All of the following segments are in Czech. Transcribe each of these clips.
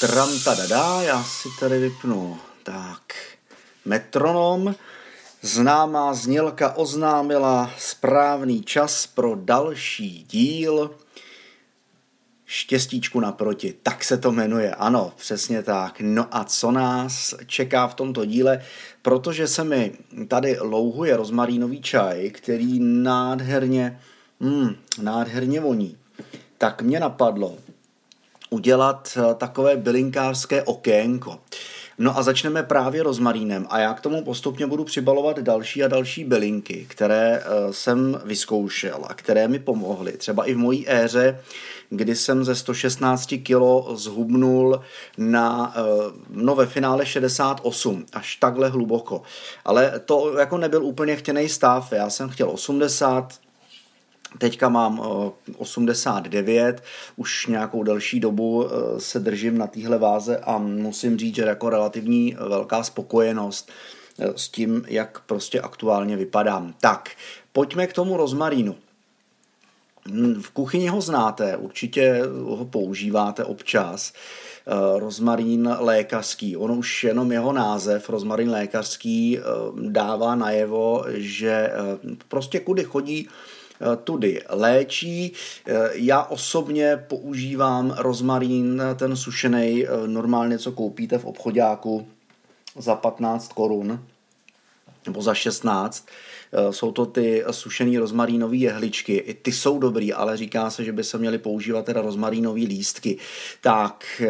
Tram dada, já si tady vypnu tak metronom. Známá znělka oznámila správný čas pro další díl Štěstíčku naproti, tak se to jmenuje, ano, přesně tak. No a co nás čeká v tomto díle, protože se mi tady louhuje rozmarínový čaj, který nádherně, mm, nádherně voní, tak mě napadlo udělat eh, takové bylinkářské okénko. No a začneme právě rozmarínem a já k tomu postupně budu přibalovat další a další bylinky, které eh, jsem vyzkoušel a které mi pomohly. Třeba i v mojí éře, kdy jsem ze 116 kg zhubnul na, eh, no ve finále 68, až takhle hluboko. Ale to jako nebyl úplně chtěný stav, já jsem chtěl 80, Teďka mám 89, eh, už nějakou delší dobu eh, se držím na téhle váze a musím říct, že jako relativní velká spokojenost eh, s tím, jak prostě aktuálně vypadám. Tak, pojďme k tomu rozmarínu. V kuchyni ho znáte, určitě ho používáte občas. Rozmarín lékařský. On už jenom jeho název, rozmarín lékařský, dává najevo, že prostě kudy chodí Eh, tudy léčí. Já osobně používám rozmarín, ten sušený, normálně co koupíte v obchodáku za 15 korun nebo za 16. Jsou to ty sušený rozmarínové jehličky. I ty jsou dobrý, ale říká se, že by se měly používat teda rozmarínové lístky. Tak,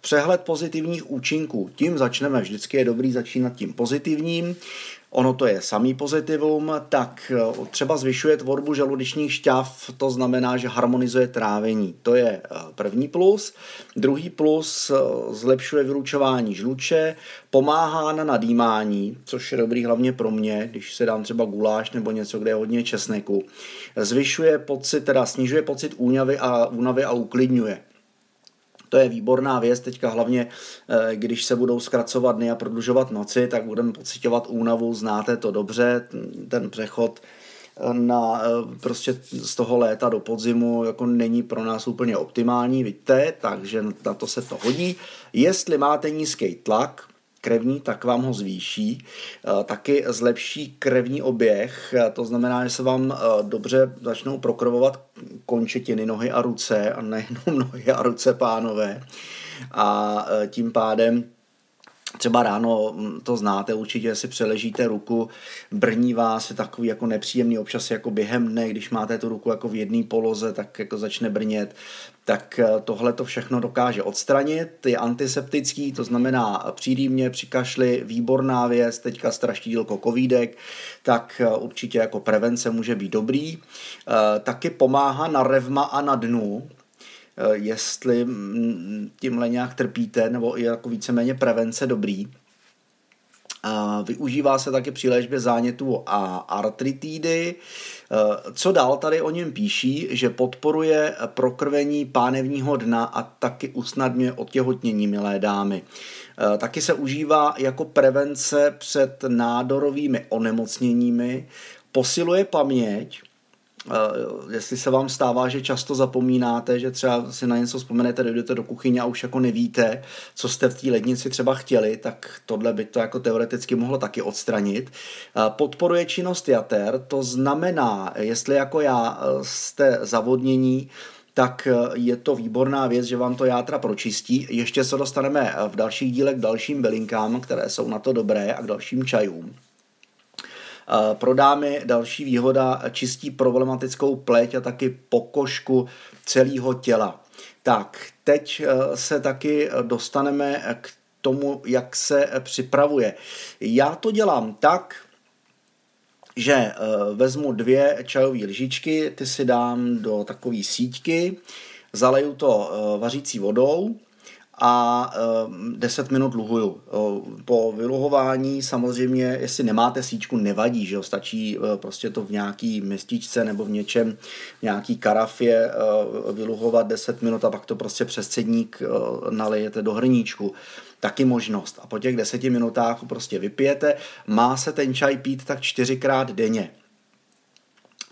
přehled pozitivních účinků. Tím začneme. Vždycky je dobrý začínat tím pozitivním ono to je samý pozitivum, tak eh, třeba zvyšuje tvorbu žaludečních šťav, to znamená, že harmonizuje trávení. To je eh, první plus. Druhý plus eh, zlepšuje vylučování žluče, pomáhá na nadýmání, což je dobrý hlavně pro mě, když se dám třeba guláš nebo něco, kde je hodně česneku. Zvyšuje pocit, teda snižuje pocit únavy a, únavy a uklidňuje. To je výborná věc, teďka hlavně, eh, když se budou zkracovat dny a prodlužovat noci, tak budeme pocitovat únavu, znáte to dobře, ten přechod eh, na eh, prostě z toho léta do podzimu jako není pro nás úplně optimální, vidíte, takže na to se to hodí. Jestli máte nízký tlak, krevní, tak vám ho zvýší. Taky zlepší krevní oběh, to znamená, že se vám dobře začnou prokrvovat končetiny, nohy a ruce, a nejenom nohy a ruce, pánové. A tím pádem Třeba ráno mm, to znáte, určitě si přeležíte ruku, brní vás, je takový jako nepříjemný občas jako během dne, když máte tu ruku jako v jedné poloze, tak jako začne brnět, tak eh, tohle to všechno dokáže odstranit. Je antiseptický, to znamená přídýmě, při kašli, výborná věc, teďka strašidílko covidek, tak eh, určitě jako prevence může být dobrý. Eh, taky pomáhá na revma a na dnu, Eh, jestli mm, tímhle nějak trpíte, nebo je jako víceméně prevence dobrý. A využívá se taky při léčbě zánětu a artritidy. Eh, co dál tady o něm píší, že podporuje prokrvení pánevního dna a taky usnadňuje otěhotnění, milé dámy. Eh, taky se užívá jako prevence před nádorovými onemocněními, posiluje paměť, Uh, jestli se vám stává, že často zapomínáte, že třeba si na něco vzpomenete, dojdete do kuchyně a už jako nevíte, co jste v té lednici třeba chtěli, tak tohle by to jako teoreticky mohlo taky odstranit. Uh, podporuje činnost jater, to znamená, jestli jako já uh, jste zavodnění, tak je to výborná věc, že vám to játra pročistí. Ještě se dostaneme v dalších dílech k dalším bylinkám, které jsou na to dobré a k dalším čajům. Pro dámy další výhoda čistí problematickou pleť a taky pokožku celého těla. Tak, teď eh, se taky dostaneme k tomu, jak se připravuje. Já to dělám tak, že eh, vezmu dvě čajové lžičky, ty si dám do takové síťky, zaleju to eh, vařící vodou a 10 minut luhuju. Po vyluhování samozřejmě, jestli nemáte síčku, nevadí, že jo, stačí prostě to v nějaký městičce nebo v něčem, v nějaký karafě vyluhovat 10 minut a pak to prostě přes cedník nalijete do hrníčku taky možnost. A po těch deseti minutách prostě vypijete. Má se ten čaj pít tak čtyřikrát denně.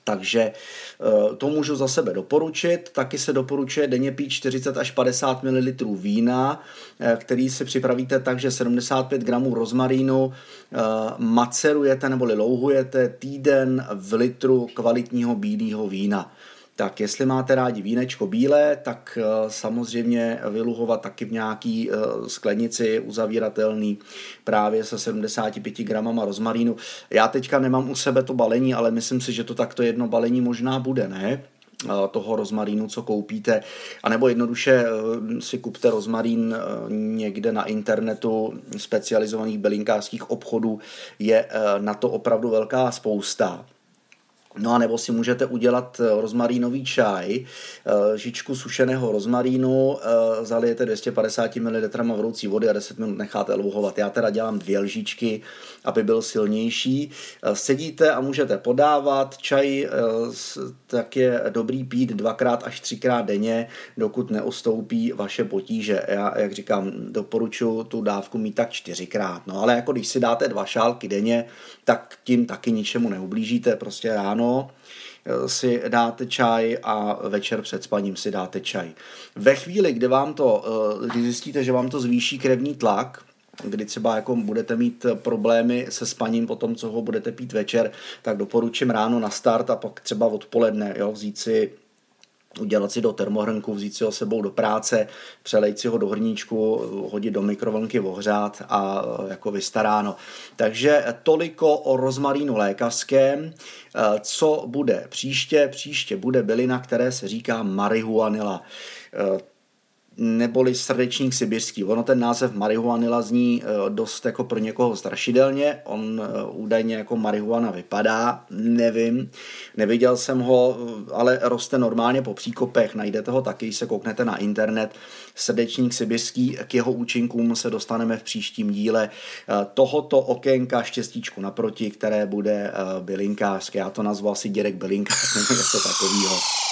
Takže eh, to můžu za sebe doporučit. Taky se doporučuje denně pít 40 až 50 ml vína, eh, který si připravíte tak, že 75 gramů rozmarínu eh, macerujete nebo louhujete týden v litru kvalitního bílého vína. Tak jestli máte rádi vínečko bílé, tak eh, samozřejmě vyluhovat taky v nějaký eh, sklenici uzavíratelný právě se 75 gramama rozmarínu. Já teďka nemám u sebe to balení, ale myslím si, že to takto jedno balení možná bude, ne? Eh, toho rozmarínu, co koupíte, anebo jednoduše si kupte rozmarín někde na internetu specializovaných belinkářských obchodů, je na to opravdu velká spousta. No a nebo si můžete udělat eh, rozmarínový čaj, eh, žičku sušeného rozmarínu, eh, zalijete 250 ml vroucí vody a 10 minut necháte luhovat. Já teda dělám dvě lžičky, aby byl silnější. Sedíte a můžete podávat. Čaj tak je dobrý pít dvakrát až třikrát denně, dokud neostoupí vaše potíže. Já, jak říkám, doporučuji tu dávku mít tak čtyřikrát. No ale jako když si dáte dva šálky denně, tak tím taky ničemu neublížíte. Prostě ráno ráno eh, si dáte čaj a večer před spaním si dáte čaj. Ve chvíli, kdy vám to, eh, kdy zjistíte, že vám to zvýší krevní tlak, kdy třeba jako budete mít problémy se spaním po tom, co ho budete pít večer, tak doporučím ráno na start a pak třeba odpoledne jo, vzít si udělat si do termohrnku, vzít si ho sebou do práce, přelejt si ho do hrníčku, hodit do mikrovlnky ohřát a e, jako vystaráno. Takže toliko o rozmarínu lékařském. E, co bude příště? Příště bude bylina, které se říká marihuanila neboli srdečník sibirský. Ono ten název marihuanila zní eh, dost jako pro někoho strašidelně, on eh, údajně jako marihuana vypadá, nevím, neviděl jsem ho, ale roste normálně po příkopech, najdete ho taky, se kouknete na internet, srdečník sibirský, k jeho účinkům se dostaneme v příštím díle eh, tohoto okénka štěstíčku naproti, které bude bylinkářské, já to nazval si Děrek bylinkář, něco takového.